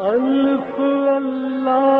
الف اللہ